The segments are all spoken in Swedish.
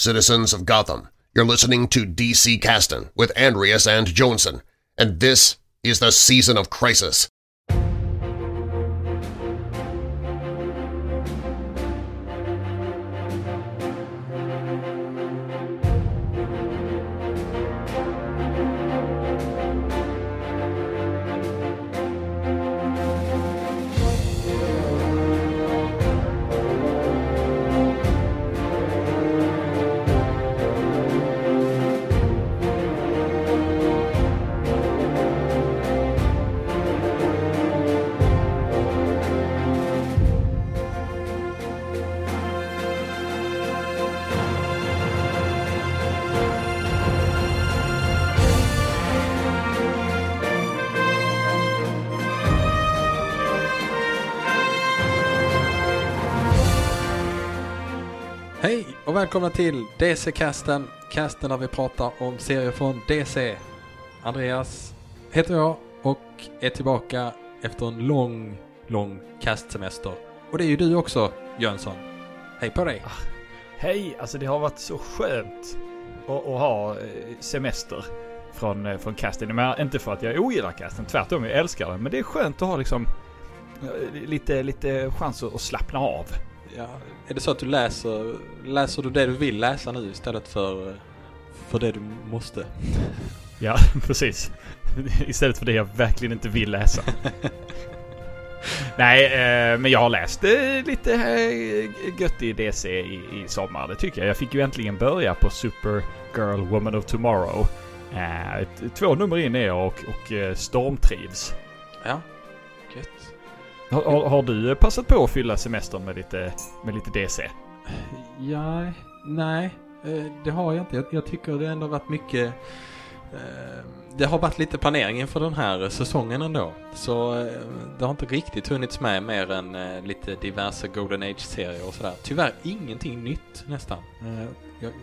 citizens of Gotham. You're listening to DC Caston with Andreas and Johnson, and this is the Season of Crisis. Och välkomna till DC-casten, casten där vi pratar om serier från DC. Andreas heter jag och är tillbaka efter en lång, lång castsemester. Och det är ju du också, Jönsson. Hej på dig! Ah, hej, alltså det har varit så skönt att, att ha eh, semester från, eh, från casten. Men inte för att jag ogillar casten, tvärtom, jag älskar den. Men det är skönt att ha liksom eh, lite, lite chans att slappna av. Ja, är det så att du läser, läser du det du vill läsa nu istället för, för det du måste? Ja, precis. Istället för det jag verkligen inte vill läsa. Nej, eh, men jag har läst eh, lite eh, gött i DC i, i sommar. Det tycker jag. Jag fick ju äntligen börja på Supergirl Woman of Tomorrow. Eh, två nummer in är jag och, och stormtrivs. Ja, gött. Har, har, du passat på att fylla semestern med lite, med lite DC? Ja, nej, eh, det har jag inte. Jag, jag tycker det ändå varit mycket... Eh, det har varit lite planering inför den här säsongen ändå. Så eh, det har inte riktigt hunnits med mer än lite diverse Golden Age-serier och sådär. Tyvärr ingenting nytt nästan. Jag har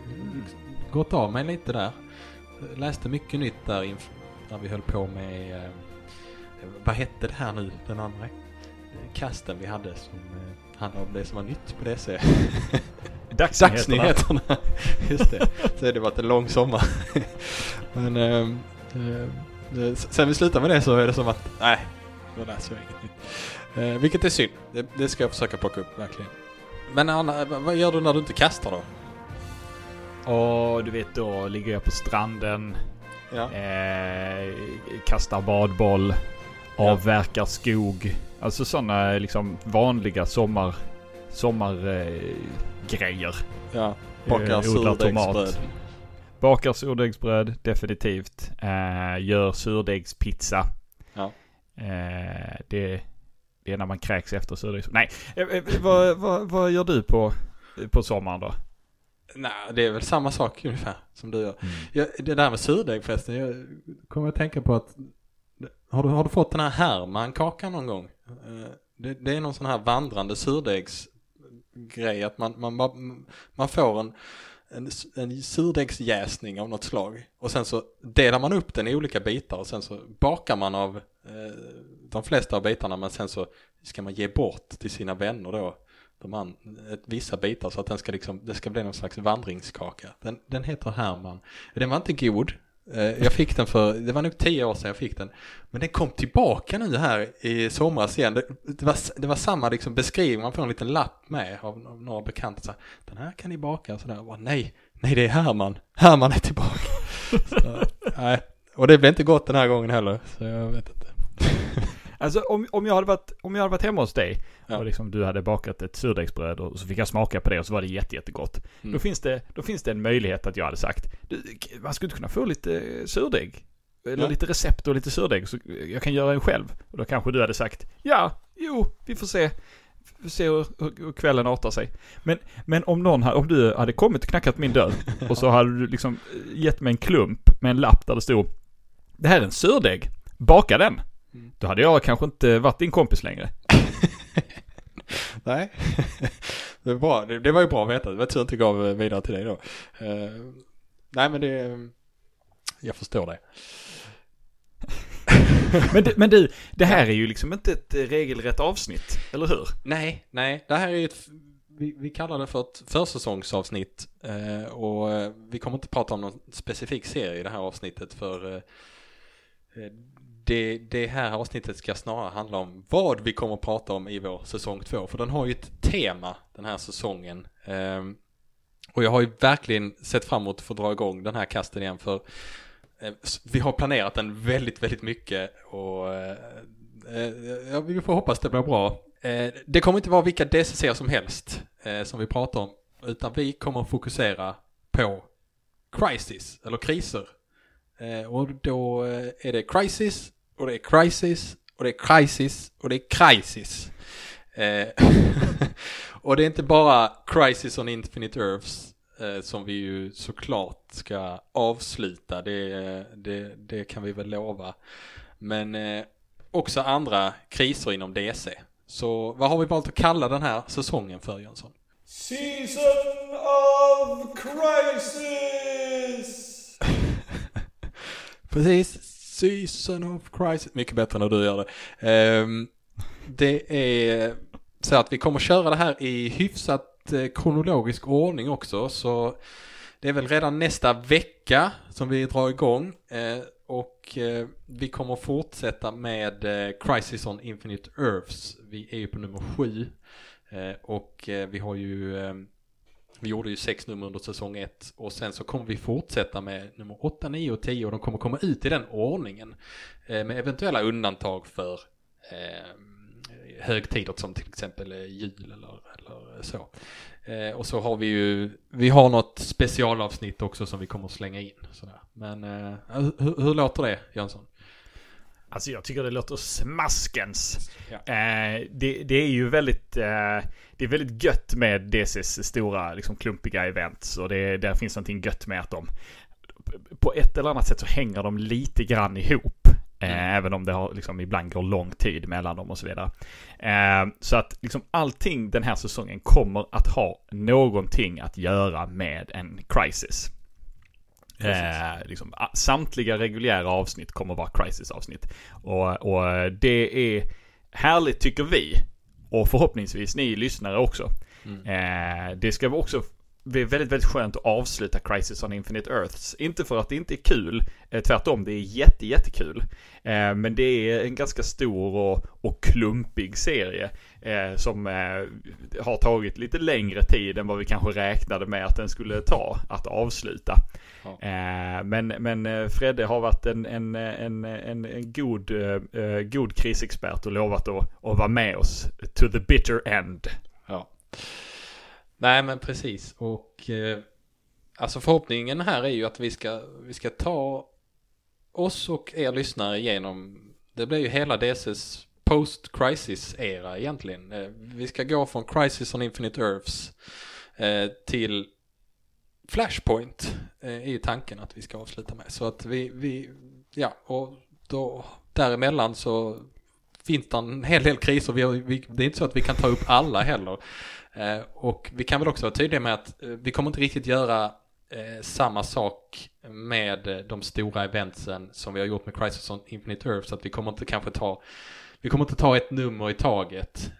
gått av mig lite där. Läste mycket nytt där inför... när vi höll på med... Vad hette det här nu, den andra? Kasten vi hade som eh, handlade om det som var nytt på DC. Dagsnyheterna. Dagsnyheterna. Just det. Så det varit en lång sommar. Men ehm, eh, sen vi slutar med det så är det som att nej, då läser jag inget nytt. Eh, vilket är synd. Det, det ska jag försöka plocka upp verkligen. Men Anna, vad gör du när du inte kastar då? Och du vet då ligger jag på stranden, Ja. kastar badboll, avverkar skog. Alltså sådana liksom vanliga sommar, sommargrejer. Eh, ja. Bakar surdegsbröd. Bakar surdegsbröd, definitivt. Eh, gör surdegspizza. Ja. Eh, det, det är när man kräks efter surdegsbröd. Nej, eh, eh, vad, vad, vad gör du på, på sommaren då? Nej, det är väl samma sak ungefär som du gör. Ja, det där med surdeg förresten, jag kommer att tänka på att har du, har du fått den här Hermankakan någon gång? Eh, det, det är någon sån här vandrande surdegsgrej att man, man, man, man får en, en, en surdegsjäsning av något slag och sen så delar man upp den i olika bitar och sen så bakar man av eh, de flesta av bitarna men sen så ska man ge bort till sina vänner då de an, ett, vissa bitar så att den ska liksom, det ska bli någon slags vandringskaka. Den, den heter Herman. Den var inte god. Eh, jag fick den för, det var nog tio år sedan jag fick den. Men den kom tillbaka nu här i somras igen. Det, det, var, det var samma liksom beskrivning, man får en liten lapp med av, av några bekanta. Så här, den här kan ni baka och sådär. Och bara, nej, nej det är Herman. Herman är tillbaka. så, nej. Och det blev inte gott den här gången heller. Så jag vet inte. Alltså om, om, jag hade varit, om jag hade varit hemma hos dig Ja. och liksom du hade bakat ett surdegsbröd och så fick jag smaka på det och så var det jätte, jättegott. Mm. Då, finns det, då finns det en möjlighet att jag hade sagt du, man skulle inte kunna få lite surdeg. Eller Ja. lite recept och lite surdeg så jag kan göra en själv. Och då kanske du hade sagt ja, jo, vi får se. Vi får se hur, hur, kvällen artar sig. Men, men om någon om du hade kommit och knackat min dörr och så hade du liksom gett mig en klump med en lapp där det stod Det här är en surdeg, baka den. Mm. Då hade jag kanske inte varit din kompis längre. Nej, det, var bra. Det, det var ju bra att veta. Det var tur att jag inte gav vidare till dig då. Eh, nej men det, jag förstår det. Men, du- men du, det här är ju liksom inte ett eh, regelrätt avsnitt, eller hur? Nej, nej. Det här är ju ett, vi, vi kallar det för ett försäsongsavsnitt eh, och eh, vi kommer inte prata om någon specifik serie i det här avsnittet för eh, eh, det, det här avsnittet ska snarare handla om vad vi kommer att prata om i vår säsong två. För den har ju ett tema den här säsongen. Ehm, och jag har ju verkligen sett fram emot att få dra igång den här kasten igen för eh, vi har planerat den väldigt, väldigt mycket och eh, eh, ja, vi får hoppas det blir bra. Det kommer inte vara vilka DCC som helst som vi pratar om utan vi kommer att fokusera på crisis eller kriser. Och då är det crisis och det är crisis och det är crisis och det är crisis. Eh, och det är inte bara Crisis on Infinite Earths eh, som vi ju såklart ska avsluta, det, det, det kan vi väl lova. Men eh, också andra kriser inom DC. Så vad har vi valt att kalla den här säsongen för Jönsson? Season of Crisis! Precis, Season of Crisis. Mycket bättre när du gör det. Um, det är så att vi kommer köra det här i hyfsat eh, kronologisk ordning också. Så det är väl redan nästa vecka som vi drar igång. Eh, och eh, vi kommer fortsätta med Crisis on Infinite Earths. Vi är ju på nummer sju. Och vi har ju ehm, vi gjorde ju sex nummer under säsong ett och sen så kommer vi fortsätta med nummer åtta, nio och tio och de kommer komma ut i den ordningen. med eventuella undantag för högtider som till exempel jul eller, eller så. Eh, och så har vi ju, vi har något specialavsnitt också som vi kommer att slänga in. Sådär. Men eh, hur, hur, låter det Jönsson? Alltså jag tycker det låter smaskens. Ja. Eh, det, det, är ju väldigt, eh, det är väldigt gött med DCs stora liksom, klumpiga events. Och det, där finns någonting gött med att de på ett eller annat sätt så hänger de lite grann ihop. Eh, mm. Även om det har, liksom, ibland går lång tid mellan dem och så vidare. Eh, så att liksom allting den här säsongen kommer att ha någonting att göra med en crisis. Eh, liksom, samtliga reguljära avsnitt kommer vara crisis-avsnitt. Och, och, det är härligt tycker vi. Och förhoppningsvis ni lyssnare också. Mm. Eh, det ska också det är väldigt, väldigt skönt att avsluta Crisis on Infinite Earths. Inte för att det inte är kul, eh, tvärtom det är jätte, jättekul. Eh, men det är en ganska stor och, och klumpig serie eh, som har tagit lite längre tid än vad vi kanske räknade med att den skulle ta att avsluta. Ja. Men, men Fredde har varit en, en, en, en, en god, god krisexpert och lovat att, att vara med oss to the bitter end. Ja. Nej men precis och eh, alltså förhoppningen här är ju att vi ska, vi ska ta oss och er lyssnare igenom, det blir ju hela DCs post-crisis-era egentligen. Eh, vi ska gå från Crisis on Infinite Earths eh, till Flashpoint eh, är tanken att vi ska avsluta med. Så att vi, vi ja, och då däremellan så finns det en hel del kriser. Vi, vi, det är inte så att vi kan ta upp alla heller. Eh, och vi kan väl också vara tydliga med att eh, vi kommer inte riktigt göra eh, samma sak med de stora eventsen som vi har gjort med Crisis on Infinite Earth. Så att vi kommer inte kanske ta vi kommer inte ta ett nummer i taget.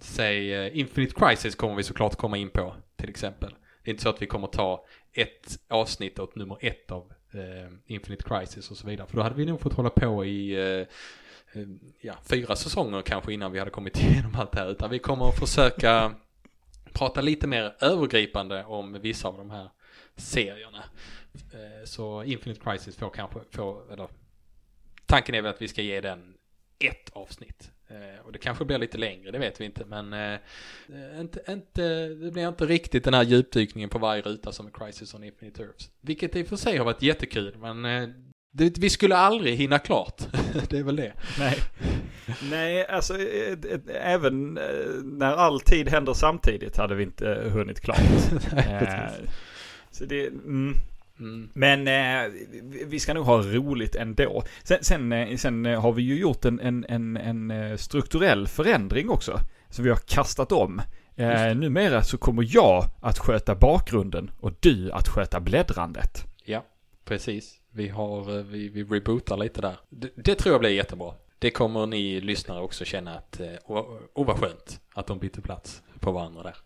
Säg Infinite Crisis kommer vi såklart komma in på till exempel. Det är inte så att vi kommer ta ett avsnitt åt nummer ett av Infinite Crisis och så vidare. För då hade vi nog fått hålla på i ja, fyra säsonger kanske innan vi hade kommit igenom allt det här. Utan vi kommer att försöka prata lite mer övergripande om vissa av de här serierna. Eh, så Infinite Crisis får kanske, får, eller tanken är väl att vi ska ge den ett avsnitt. Eh, och det kanske blir lite längre, det vet vi inte. Men eh, inte, inte, det blir inte riktigt den här djupdykningen på varje ruta som är Crisis on Infinite Earths. Vilket i och för sig har varit jättekul, men det, vi skulle aldrig hinna klart. det är väl det. Nej. Nej, alltså även eh, när all tid händer samtidigt hade vi inte hunnit klart. Eh, så det, mm. Mm. Men eh, vi ska nog ha roligt ändå. Sen, sen, eh, sen har vi ju gjort en, en, en, en, strukturell förändring också. Så vi har kastat om. Eh, numera så kommer jag att sköta bakgrunden och du att sköta bläddrandet. Ja, precis. Vi har, vi, vi rebootar lite där. Det, det tror jag blir jättebra det kommer ni lyssnare också känna att, åh oh, oh, vad skönt att de bytte plats på varandra där.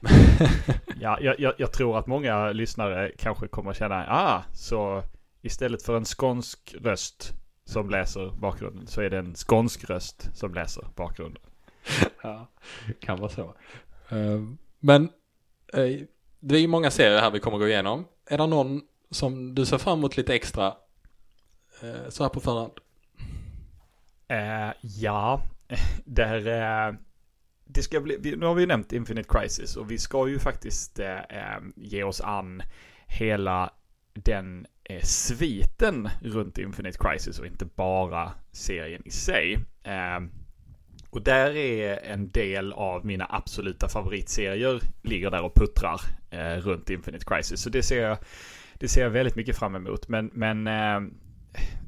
ja, jag, jag, jag, tror att många lyssnare kanske kommer känna, ah, så istället för en skånsk röst som läser bakgrunden så är det en skånsk röst som läser bakgrunden. ja, kan vara så. Uh, men uh, det är ju många serier här vi kommer gå igenom. Är det någon som du ser fram emot lite extra så här på förhand? Eh, ja, där eh, det ska bli, nu har vi ju nämnt Infinite Crisis och vi ska ju faktiskt eh, eh, ge oss an hela den eh, sviten runt Infinite Crisis och inte bara serien i sig. Eh, och där är en del av mina absoluta favoritserier ligger där och puttrar eh, runt Infinite Crisis. Så det ser jag, det ser jag väldigt mycket fram emot. Men, men eh,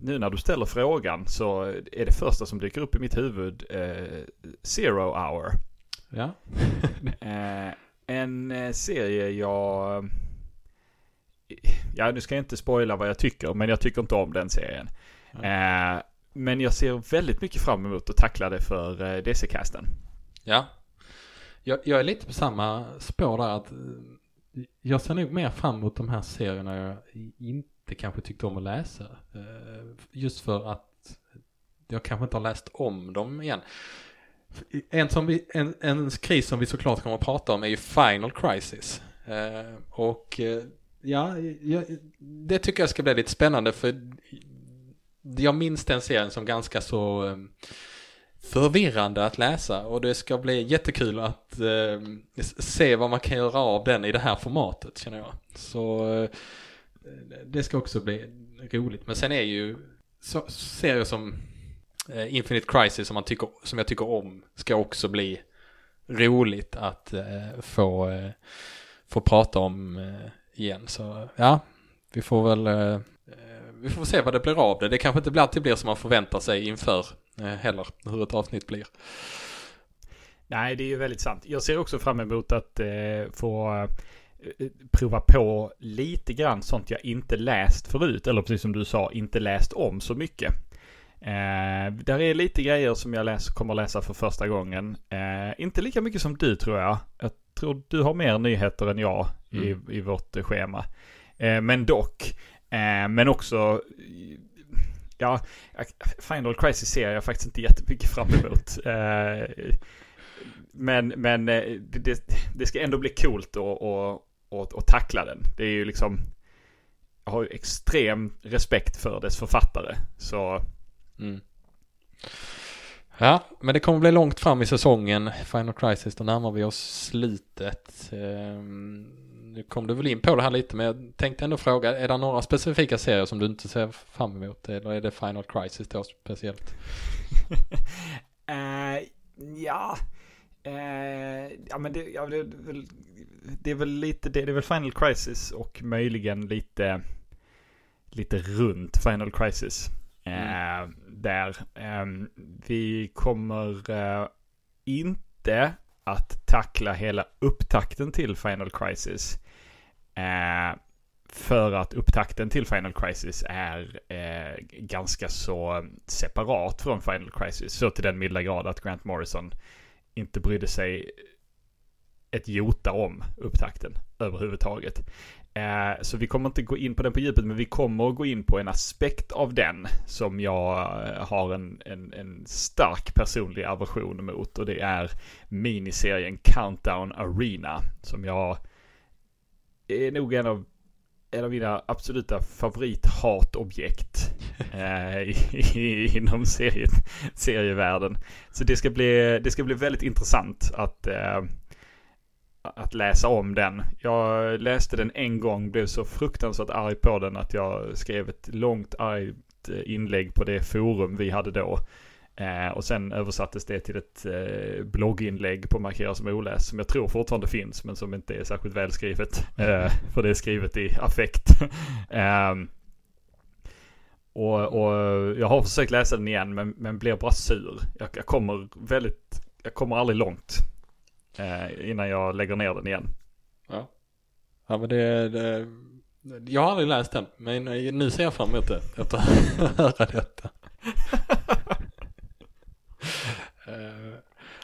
nu när du ställer frågan så är det första som dyker upp i mitt huvud eh, Zero Hour. Ja. eh, en eh, serie jag... Ja, nu ska jag inte spoila vad jag tycker, men jag tycker inte om den serien. Eh, men jag ser väldigt mycket fram emot att tackla det för eh, DC-casten. Ja. Jag, jag, är lite på samma spår där att jag ser nog mer fram emot de här serierna jag inte kanske tyckte om att läsa. Eh, just för att jag kanske inte har läst om dem igen. En, som vi, en, en kris som vi såklart kommer att prata om är ju Final Crisis. Eh, och eh, ja, det tycker jag ska bli lite spännande för jag minns den serien som ganska så förvirrande att läsa och det ska bli jättekul att eh, se vad man kan göra av den i det här formatet känner jag. Så eh, Eh, det ska också bli roligt. Men sen är ju så, serier som eh, Infinite Crisis som, man tycker, som jag tycker om ska också bli roligt att eh, få, eh, få prata om eh, igen. Så ja, vi får väl eh, eh vi får se vad det blir av det. Det kanske inte alltid blir som man förväntar sig inför eh, heller hur ett avsnitt blir. Nej, det är ju väldigt sant. Jag ser också fram emot att eh, få prova på lite grann sånt jag inte läst förut. Eller precis som du sa, inte läst om så mycket. Eh, där är lite grejer som jag läs, kommer läsa för första gången. Eh, inte lika mycket som du tror jag. Jag tror du har mer nyheter än jag i, mm. i vårt schema. Eh, men dock. Eh, men också, ja, Final Crisis ser jag faktiskt inte jättemycket fram emot. Eh, men men eh, det, det, ska ändå bli coolt att och, och tackla den. Det är ju liksom, jag har ju extrem respekt för dess författare. Så Mm. Ja, men det kommer bli långt fram i säsongen, Final Crisis, då närmar vi oss slutet. Ehm, nu kom du väl in på det här lite, men jag tänkte ändå fråga, är det några specifika serier som du inte ser fram emot? Eller är det Final Crisis då speciellt? uh, ja, uh, ja men det, ja, det, är väl, det är väl lite det, det är väl Final Crisis och möjligen lite, lite runt Final Crisis. Mm. Eh, där. Ehm, vi kommer eh, inte att tackla hela upptakten till Final Crisis. Eh, för att upptakten till Final Crisis är eh, ganska så separat från Final Crisis. Så till den milda grad att Grant Morrison inte brydde sig ett jota om upptakten överhuvudtaget. Eh, så vi kommer inte gå in på den på djupet, men vi kommer att gå in på en aspekt av den som jag eh, har en, en, en stark personlig aversion mot. Och det är miniserien Countdown Arena. Som jag är nog en av, en av mina absoluta favorithatobjekt eh, inom serie, serievärlden. Så det ska bli, det ska bli väldigt intressant att eh, att läsa om den. Jag läste den en gång, blev så fruktansvärt arg på den att jag skrev ett långt argt eh, inlägg på det forum vi hade då. Eh, och sen översattes det till ett eh, blogginlägg på Markera som oläst som jag tror fortfarande finns men som inte är särskilt välskrivet. Eh, för det är skrivet i affekt. Ehm, och, och, jag har försökt läsa den igen men, men blir bara sur. Jag, jag kommer väldigt, jag kommer aldrig långt eh, innan jag lägger ner den igen. Ja, ja men det, det jag har aldrig läst den, men nu ser jag fram emot det efter att höra detta.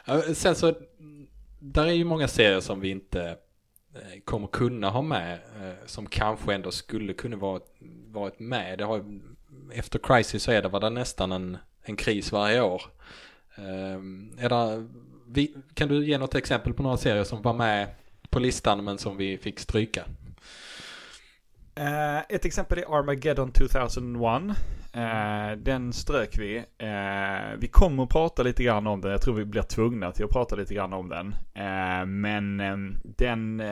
uh, sen så, där är ju många serier som vi inte eh, kommer kunna ha med. Eh, som kanske ändå skulle kunna vara, varit med. Det har, efter Crisis så är det, var det nästan en, en kris varje år. Eh, är det, vi, kan du ge något exempel på några serier som var med på listan men som vi fick stryka? Uh, ett exempel är Armageddon 2001. Uh, eh, den strök vi. Uh, vi kommer att prata lite grann om den. Jag tror vi blir tvungna till att prata lite grann om den. men um, den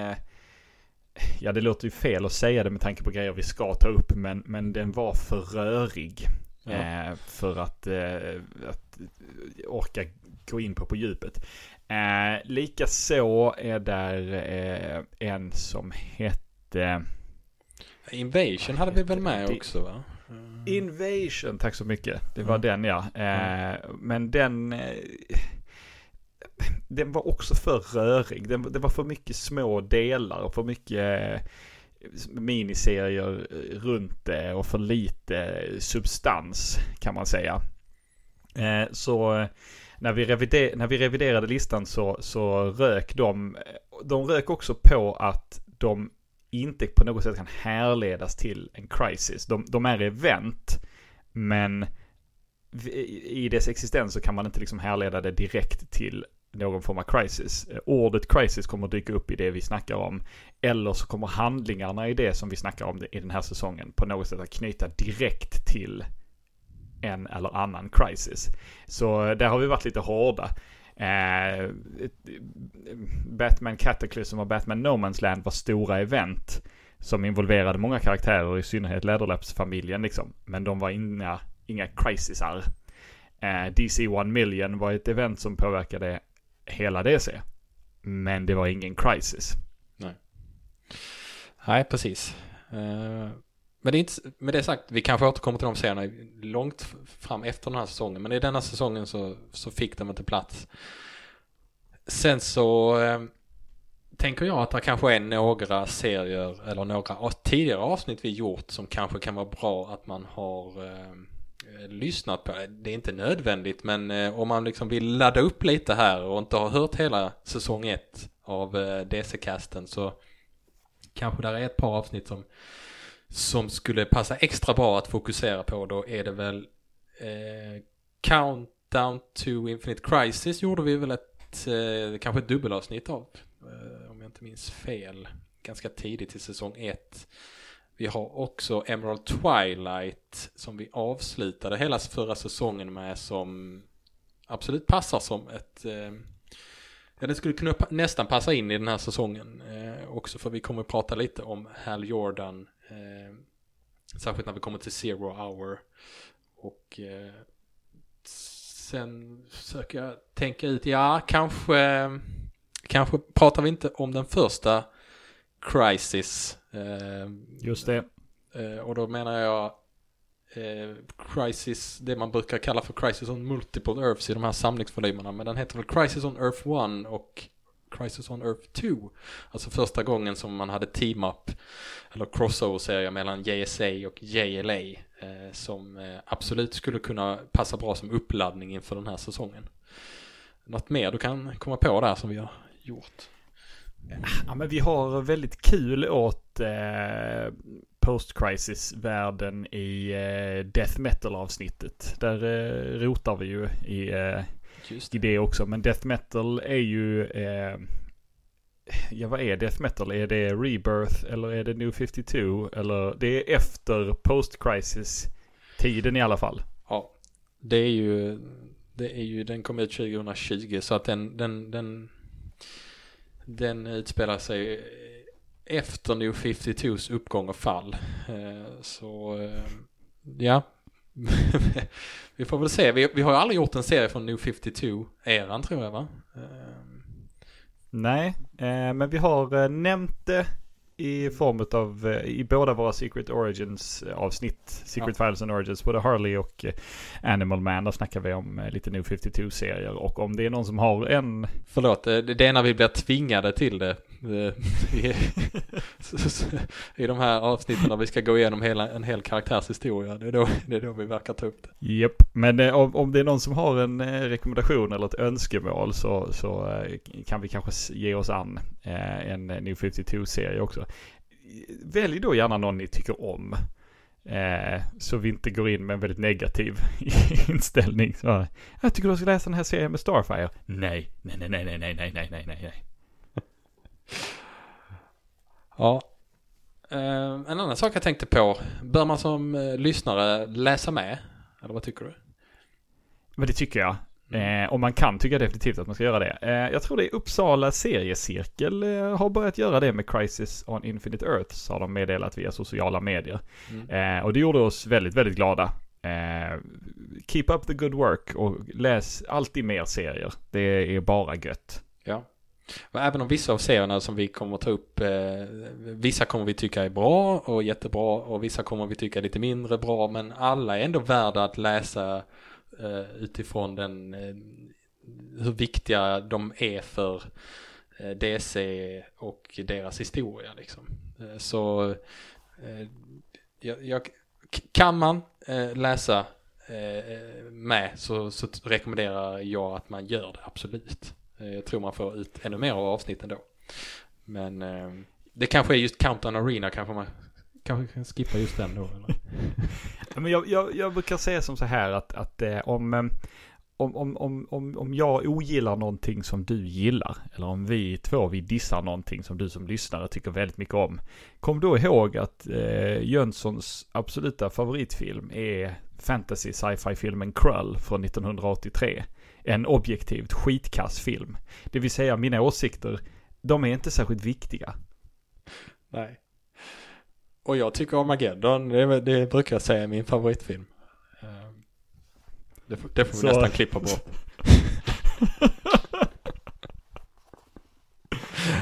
ja, det låter ju fel att säga det med tanke på grejer vi ska ta upp. Men, men den var för rörig. Ja. för att, att orka gå in på på djupet. Eh, Likaså är där en som hette... Invasion hade vi väl med också va? Mm. Invasion, tack så mycket. Det var mm. den ja. Eh, mm. Men den... Den var också för rörig. Den, det var för mycket små delar och för mycket eh, miniserier eh, runt det och för lite eh, substans kan man säga. Så när vi, revider, när vi reviderade listan så, så rök de, de rök också på att de inte på något sätt kan härledas till en crisis. De, de är event, men i dess existens så kan man inte liksom härleda det direkt till någon form av crisis. Eh, ordet crisis kommer att dyka upp i det vi snackar om. Eller så kommer handlingarna i det som vi snackar om i den här säsongen på något sätt att knyta direkt till en eller annan crisis. Så eh, där har vi varit lite hårda. Eh, Batman Cataclysm och Batman No Man's Land var stora event som involverade många karaktärer, i synnerhet Läderläppsfamiljen liksom. Men de var inga, inga crisisar. Eh, DC 1 Million var ett event som påverkade hela DC. Men det var ingen crisis. Nej. Nej, precis. Uh, men det är inte, med det sagt, vi kanske återkommer till de serierna långt fram efter den här säsongen. Men i denna säsongen så, så fick de inte plats. Sen så eh, tänker jag att det kanske är några serier eller några tidigare avsnitt vi gjort som kanske kan vara bra att man har eh, Eh, lyssnat på. Det är inte nödvändigt men eh, om man liksom vill ladda upp lite här och inte har hört hela säsong 1 av eh, DC-casten så kanske där är ett par avsnitt som som skulle passa extra bra att fokusera på då är det väl eh, Countdown to Infinite Crisis gjorde vi väl ett, eh, kanske ett dubbelavsnitt av. Eh, om jag inte minns fel. Ganska tidigt i säsong 1. Vi har också Emerald Twilight som vi avslutade hela förra säsongen med som absolut passar som ett eh, Ja, det skulle kunna nästan passa in i den här säsongen eh, också för vi kommer att prata lite om Hal Jordan Eh, särskilt när vi kommer till Zero Hour. Och eh, sen försöker jag tänka ut, ja kanske, kanske pratar vi inte om den första Crisis. Eh, Just det. Eh, och då menar jag eh, Crisis, det man brukar kalla för Crisis on Multiple Earths i de här samlingsvolymerna. Men den heter väl Crisis on Earth 1 och Crisis on Earth 2. Alltså första gången som man hade team-up eller crossover-serier mellan JSA och JLA eh, som eh, absolut skulle kunna passa bra som uppladdning inför den här säsongen. Något mer du kan komma på där som vi har gjort? Ja, men vi har väldigt kul åt eh, post-crisis-världen i eh, death metal-avsnittet. Där eh, rotar vi ju i eh, i det också. Men death metal är ju... Eh, ja, vad är death metal? Är det rebirth eller är det new 52? Eller det är efter post-crisis tiden i alla fall. Ja, det är ju... Det är ju, den kom ut 2020 så att den, den, den, den utspelar sig efter New 52s uppgång och fall. Eh, så eh, ja, vi får väl se. Vi, vi har ju aldrig gjort en serie från New 52-eran tror jag va? Eh, Nej, men vi har nämnt det i form av, eh, i båda våra Secret Origins avsnitt. Secret ja. Files and Origins, både Harley och eh, Animal Man. Där snackar vi om eh, lite New 52-serier. Och om det är någon som har en... Förlåt, det är när vi blir tvingade till det eh, Eh, i, de här avsnitten där vi ska gå igenom hela, en hel karaktärshistoria. Det är då, det är då vi verkar ta upp det. Japp, men eh, om, om det är någon som har en eh, rekommendation eller ett önskemål så, så eh, kan vi kanske ge oss an eh, en eh, New 52-serie också. Välj då gärna någon ni tycker om. Eh, så vi inte går in med en väldigt negativ inställning. Så, jag tycker du ska läsa den här serien med Starfire. Nej, nej, nej, nej, nej, nej, nej, nej, nej. Ja. Eh, en annan sak jag tänkte på. Bör man som eh, lyssnare läsa med? Eller vad tycker du? Men det tycker jag. Eh, och man kan tycka definitivt att man ska göra det. Eh, jag tror det är Uppsala seriecirkel eh, har börjat göra det med Crisis on Infinite Earths har de meddelat via sociala medier. Mm. Och det gjorde oss väldigt, väldigt glada. Keep up the good work och läs alltid mer serier. Det är bara gött. Ja. Och även om vissa av serierna som vi kommer att ta upp, eh, vissa kommer vi tycka är bra och jättebra och vissa kommer vi tycka är lite mindre bra, men alla är ändå värda att läsa eh, utifrån den, eh, hur viktiga de är för eh, DC och deras historia liksom. Eh, så eh, jag, jag, kan man eh, läsa eh, eh med så, så rekommenderar jag att man gör det absolut. Eh, jag tror man får ut ännu mer av avsnitten då. Men eh, det kanske är just Countdown Arena kanske man kanske kan skippa just den då. Eller? Men jag, jag, jag brukar säga som så här att, att eh, om, om, om, om, om, om jag ogillar någonting som du gillar, eller om vi två vi dissar någonting som du som lyssnare tycker väldigt mycket om. Kom då ihåg att eh, Jönssons absoluta favoritfilm är fantasy sci-fi filmen Krull från 1983. En objektivt skitkass film. Det vill säga mina åsikter, de är inte särskilt viktiga. Nej. Och jag tycker Armageddon, det, det brukar jag säga är min favoritfilm. Eh, Det får, det får vi Så- nästan klippa bort.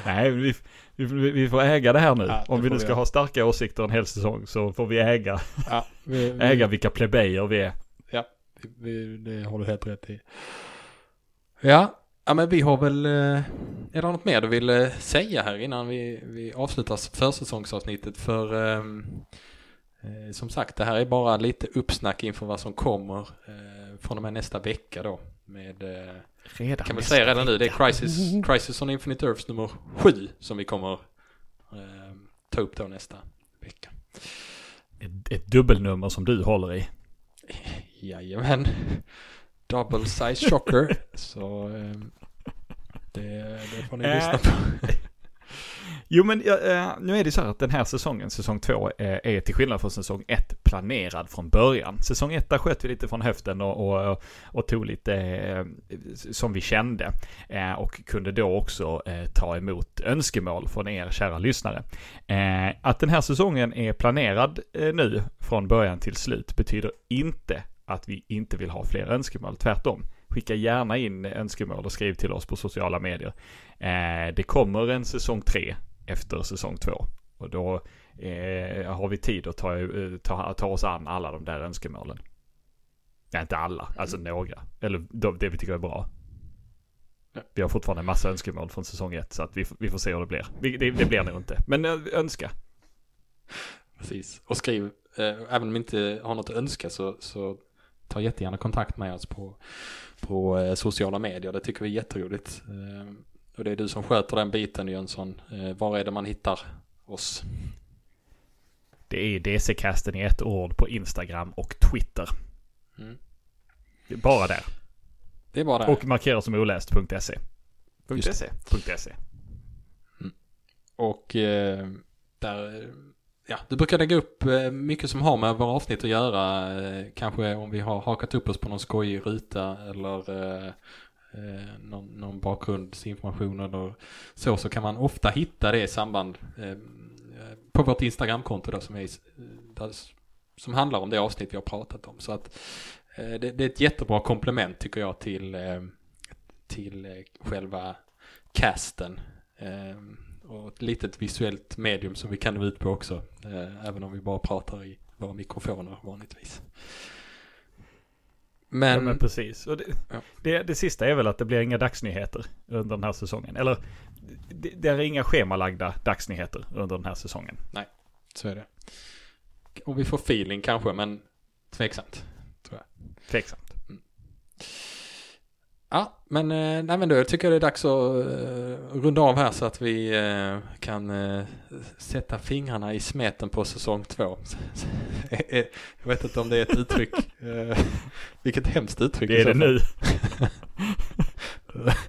Nej, vi, vi, vi får äga det här nu. Ja, det Om vi nu vi ska göra. ha starka åsikter en hel säsong så får vi äga, Ja, vi, vi, äga vilka plebejer vi är. vi, det har du helt rätt i. Ja, ja men vi har väl, eh, är det något mer du vill eh, säga här innan vi, vi avslutar försäsongsavsnittet? För ehm, eh, som sagt, det här är bara lite uppsnack inför vad som kommer eh, från och med nästa vecka då. Med, eh, Redan kan vi nästa säga redan nu, det är vecka. Crisis, Crisis on Infinite Earths nummer sju som vi kommer eh, ta upp då nästa vecka. Ett, ett dubbelnummer som du håller i. Jajamän. Double size shocker. Så ehm, det, det får ni Äh. lyssna på. Jo men ja, eh, nu är det så här att den här säsongen, säsong två, eh, är till skillnad från säsong ett planerad från början. Säsong ett där sköt vi lite från höften och, och, och tog lite eh, som vi kände. Eh, och kunde då också eh, ta emot önskemål från er kära lyssnare. Eh, att den här säsongen är planerad eh, nu från början till slut betyder inte att vi inte vill ha fler önskemål. Tvärtom. Skicka gärna in önskemål och skriv till oss på sociala medier. Eh, det kommer en säsong tre efter säsong två. Och då eh, har vi tid att ta, eh, ta, ta oss an alla de där önskemålen. Ja, inte alla, alltså några. Eller de, det vi tycker är bra. Vi har fortfarande en massa önskemål från säsong ett så att vi, vi får se hur det blir. Vi, det, det blir nog inte. Men önska. Precis. Och skriv, eh, även om ni inte har något att önska så, så ta jättegärna kontakt med oss på, på eh, sociala medier. Det tycker vi är jätteroligt. Eh, och det är du som sköter den biten Jönsson. Eh, var är det man hittar oss? Det är DC-casten i ett ord på Instagram och Twitter. Mm. Det är bara där. Det är bara där. Och markera som oläst.se. .se. .se. Och eh, där, ja, du brukar lägga upp eh, mycket som har med våra avsnitt att göra. Eh, kanske om vi har hakat upp oss på någon skojig ruta eller eh, eh, någon, någon bakgrundsinformation eller så, så kan man ofta hitta det i samband eh, på vårt Instagramkonto då som, är, där, som handlar om det avsnitt vi har pratat om. Så att eh, det, det är ett jättebra komplement tycker jag till, eh, till eh, själva casten. Och ett litet visuellt medium som vi kan nå ut på också. Eh, även om vi bara pratar i våra mikrofoner vanligtvis. Men, ja, men precis. Det, Ja. det, det sista är väl att det blir inga dagsnyheter under den här säsongen. Eller det, det är inga schemalagda dagsnyheter under den här säsongen. så är det. Och vi får feeling kanske, men tveksamt. Tveksamt. Ja, men, eh, nej, men då tycker jag det är dags att uh, runda av här så att vi eh, kan eh, sätta fingrarna i smeten på säsong två. jag vet inte om det är ett uttryck. Uh, vilket hemskt uttryck Det är det nu.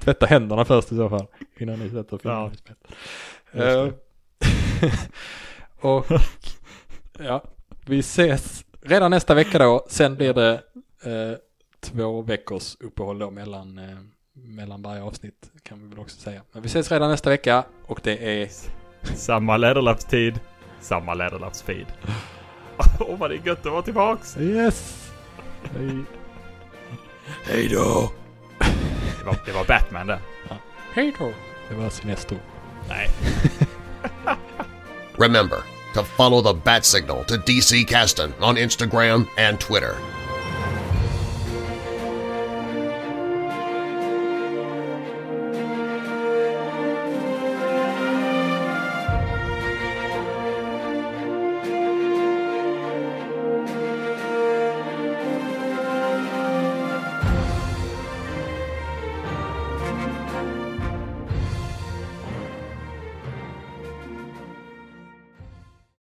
Tvätta händerna först i så fall. Innan ni sätter fingrarna Ja. i smeten. Och ja, vi ses redan nästa vecka då. Sen blir det två veckors uppehåll då mellan, eh, mellan varje avsnitt kan vi väl också säga. Men vi ses redan nästa vecka och det är Samma läderlappstid, samma läderlappsfeed. Åh vad det är gött att vara tillbaks! Yes! Hej. Hej då! Det var, det var Batman det. Hej då! Det var Sinestro. Nej. Remember to follow the bat signal to DC Caston on Instagram and Twitter.